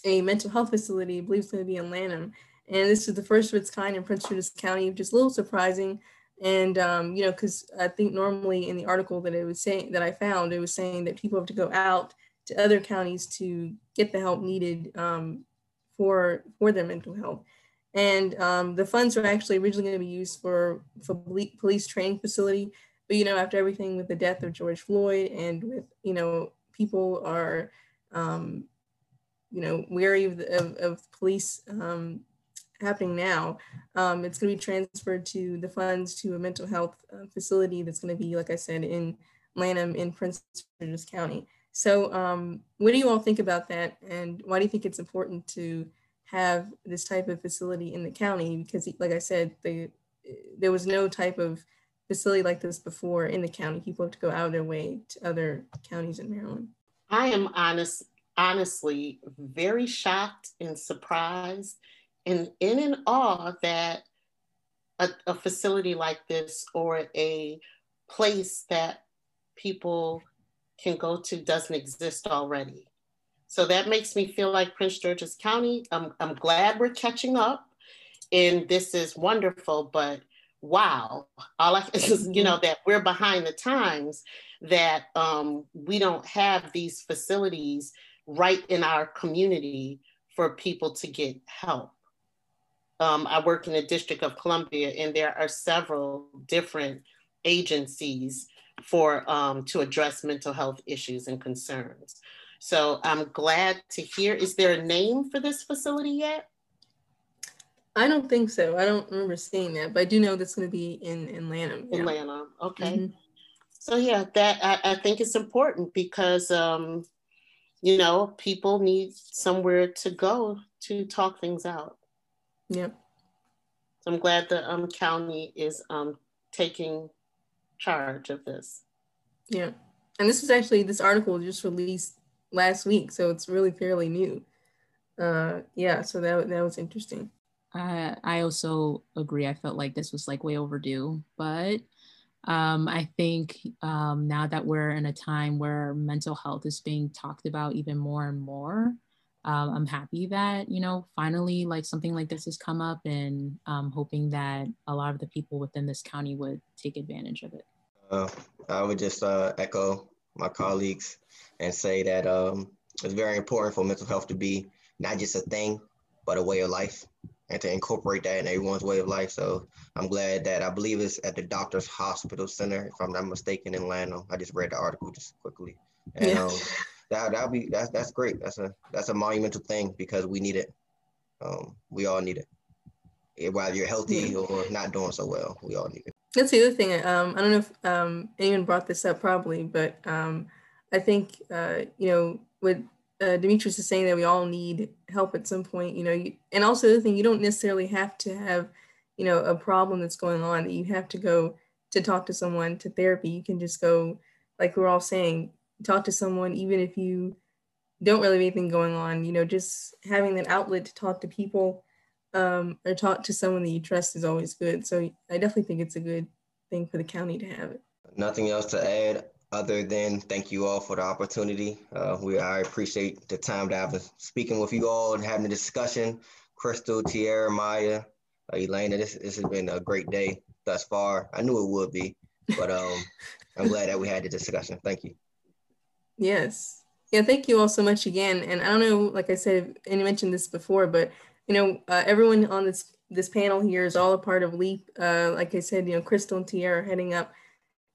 a mental health facility, I believe it's to be in Lanham. And this is the first of its kind in Prince George's County, which is a little surprising. And, um, you know, because I think normally in the article that it was saying that I found, it was saying that people have to go out to other counties to get the help needed um, for, for their mental health. And um, the funds were actually originally going to be used for, for police training facility. But, you know, after everything with the death of George Floyd and with, you know, people are, um, you know, wary of, of, of police um, happening now, um, it's going to be transferred to the funds to a mental health uh, facility that's going to be, like I said, in Lanham in Prince George's County. So, um, what do you all think about that? And why do you think it's important to have this type of facility in the county? Because, like I said, the, there was no type of facility like this before in the county. People have to go out of their way to other counties in Maryland. I am honest honestly very shocked and surprised and in and awe that a, a facility like this or a place that people can go to doesn't exist already. So that makes me feel like Prince George's County. I'm, I'm glad we're catching up and this is wonderful, but wow, all I is, you know, that we're behind the times, that um, we don't have these facilities right in our community for people to get help. Um, I work in the District of Columbia, and there are several different agencies for um, to address mental health issues and concerns. So I'm glad to hear. Is there a name for this facility yet? I don't think so. I don't remember seeing that, but I do know that's going to be in in Lanham. In Lanham, okay. Mm-hmm. So yeah, that I, I, think it's important because um, you know, people need somewhere to go to talk things out. Yeah. So I'm glad the um, county is um, taking charge of this. Yeah. And this was actually, this article was just released last week. So it's really fairly new. Uh, yeah. So that, that was interesting. Uh, I also agree. I felt like this was like way overdue, but um, I think um, now that we're in a time where mental health is being talked about even more and more, um, I'm happy that, you know, finally like something like this has come up and um, hoping that a lot of the people within this county would take advantage of it. Uh, I would just uh, echo my colleagues and say that um, it's very important for mental health to be not just a thing, but a way of life and to incorporate that in everyone's way of life. So I'm glad that I believe it's at the Doctors Hospital Center, if I'm not mistaken, in Lanham. I just read the article just quickly, and yeah. that that'll be that's that's great. That's a that's a monumental thing because we need it. Um, we all need it, whether you're healthy or not doing so well. We all need it. That's the other thing. Um, I don't know if um, anyone brought this up, probably, but um, I think uh, you know with uh, Demetrius is saying that we all need help at some point, you know, you, and also the thing, you don't necessarily have to have, you know, a problem that's going on that you have to go to talk to someone to therapy. You can just go, like we're all saying, talk to someone, even if you don't really have anything going on, you know, just having that outlet to talk to people um, or talk to someone that you trust is always good. So I definitely think it's a good thing for the county to have it. Nothing else to add other than thank you all for the opportunity. Uh, we I appreciate the time that I've been speaking with you all and having a discussion. Crystal, Tierra, Maya, uh, Elena, this this has been a great day thus far. I knew it would be, but um, I'm glad that we had the discussion. Thank you. Yes. Yeah, thank you all so much again. And I don't know, like I said, and you mentioned this before, but you know, uh, everyone on this this panel here is all a part of LEAP. Uh, like I said, you know, Crystal and Tierra are heading up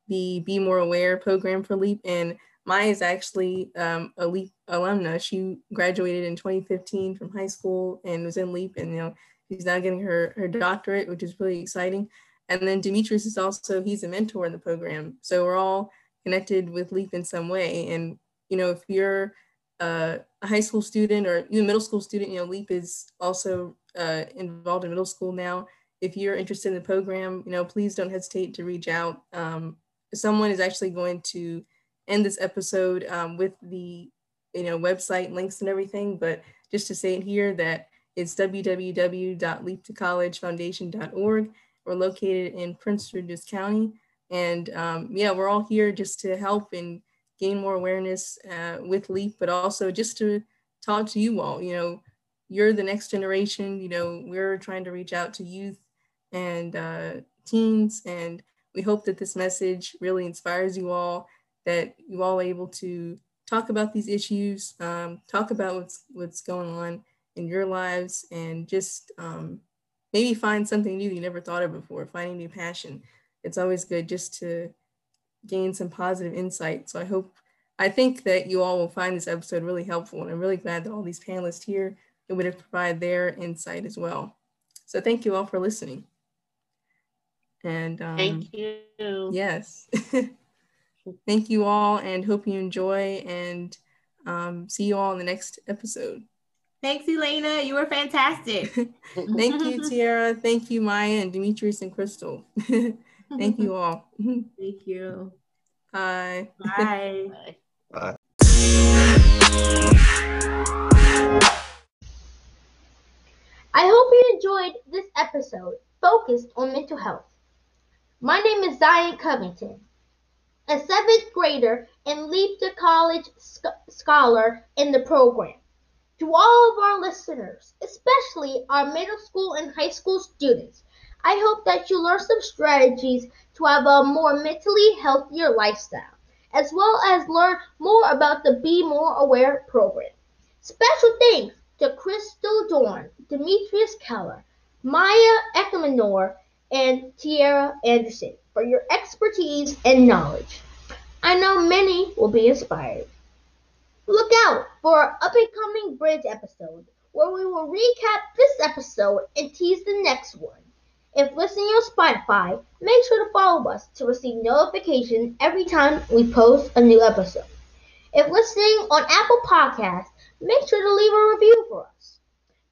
the Be More Aware program for LEAP, and Maya is actually um, a LEAP alumna. She graduated in 2015 from high school and was in LEAP, and you know, she's now getting her her doctorate, which is really exciting. And then Demetrius is also he's a mentor in the program, so we're all connected with LEAP in some way. And you know, if you're a high school student or even middle school student, you know, LEAP is also uh, involved in middle school now. If you're interested in the program, you know, please don't hesitate to reach out. Um, someone is actually going to end this episode um, with the, you know, website links and everything. But just to say it here that it's www.leaptocollegefoundation.org. We're located in Prince George's County. And um, yeah, we're all here just to help and gain more awareness uh, with LEAP, but also just to talk to you all. You know, you're the next generation. You know, we're trying to reach out to youth and uh, teens, and we hope that this message really inspires you all, that you all are able to talk about these issues, um, talk about what's what's going on in your lives, and just um, maybe find something new you never thought of before, finding new passion. It's always good just to gain some positive insight. So I hope, I think that you all will find this episode really helpful. And I'm really glad that all these panelists here are able to provide their insight as well. So thank you all for listening. And um, thank you. Yes. thank you all and hope you enjoy and um, see you all in the next episode. Thanks, Elena. You were fantastic. Thank you, Tierra. Thank you, Maya and Demetrius and Crystal. Thank you all. Thank you. Bye. Bye. Bye. I hope you enjoyed this episode focused on mental health. My name is Zion Covington, a seventh grader and Leap to College sc- scholar in the program. To all of our listeners, especially our middle school and high school students, I hope that you learn some strategies to have a more mentally healthier lifestyle, as well as learn more about the Be More Aware program. Special thanks to Crystal Dorn, Demetrius Keller, Maya Ekmanor, and Tierra Anderson for your expertise and knowledge. I know many will be inspired. Look out for our upcoming bridge episode where we will recap this episode and tease the next one. If listening on Spotify, make sure to follow us to receive notification every time we post a new episode. If listening on Apple Podcasts, make sure to leave a review for us.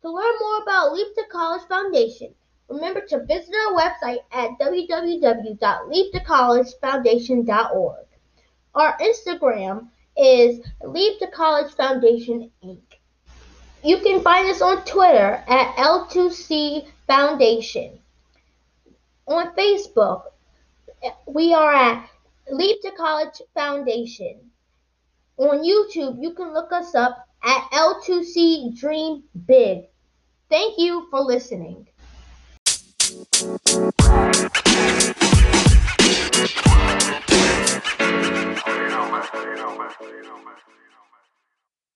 To learn more about Leap to College Foundation, remember to visit our website at www.leaptocollegefoundation.org. Our Instagram is Leap to College Foundation Inc. You can find us on Twitter at L2C Foundation on Facebook. We are at Leap to College Foundation. On YouTube, you can look us up at L2C Dream Big. Thank you for listening. You know, man. You know, man. You know, man.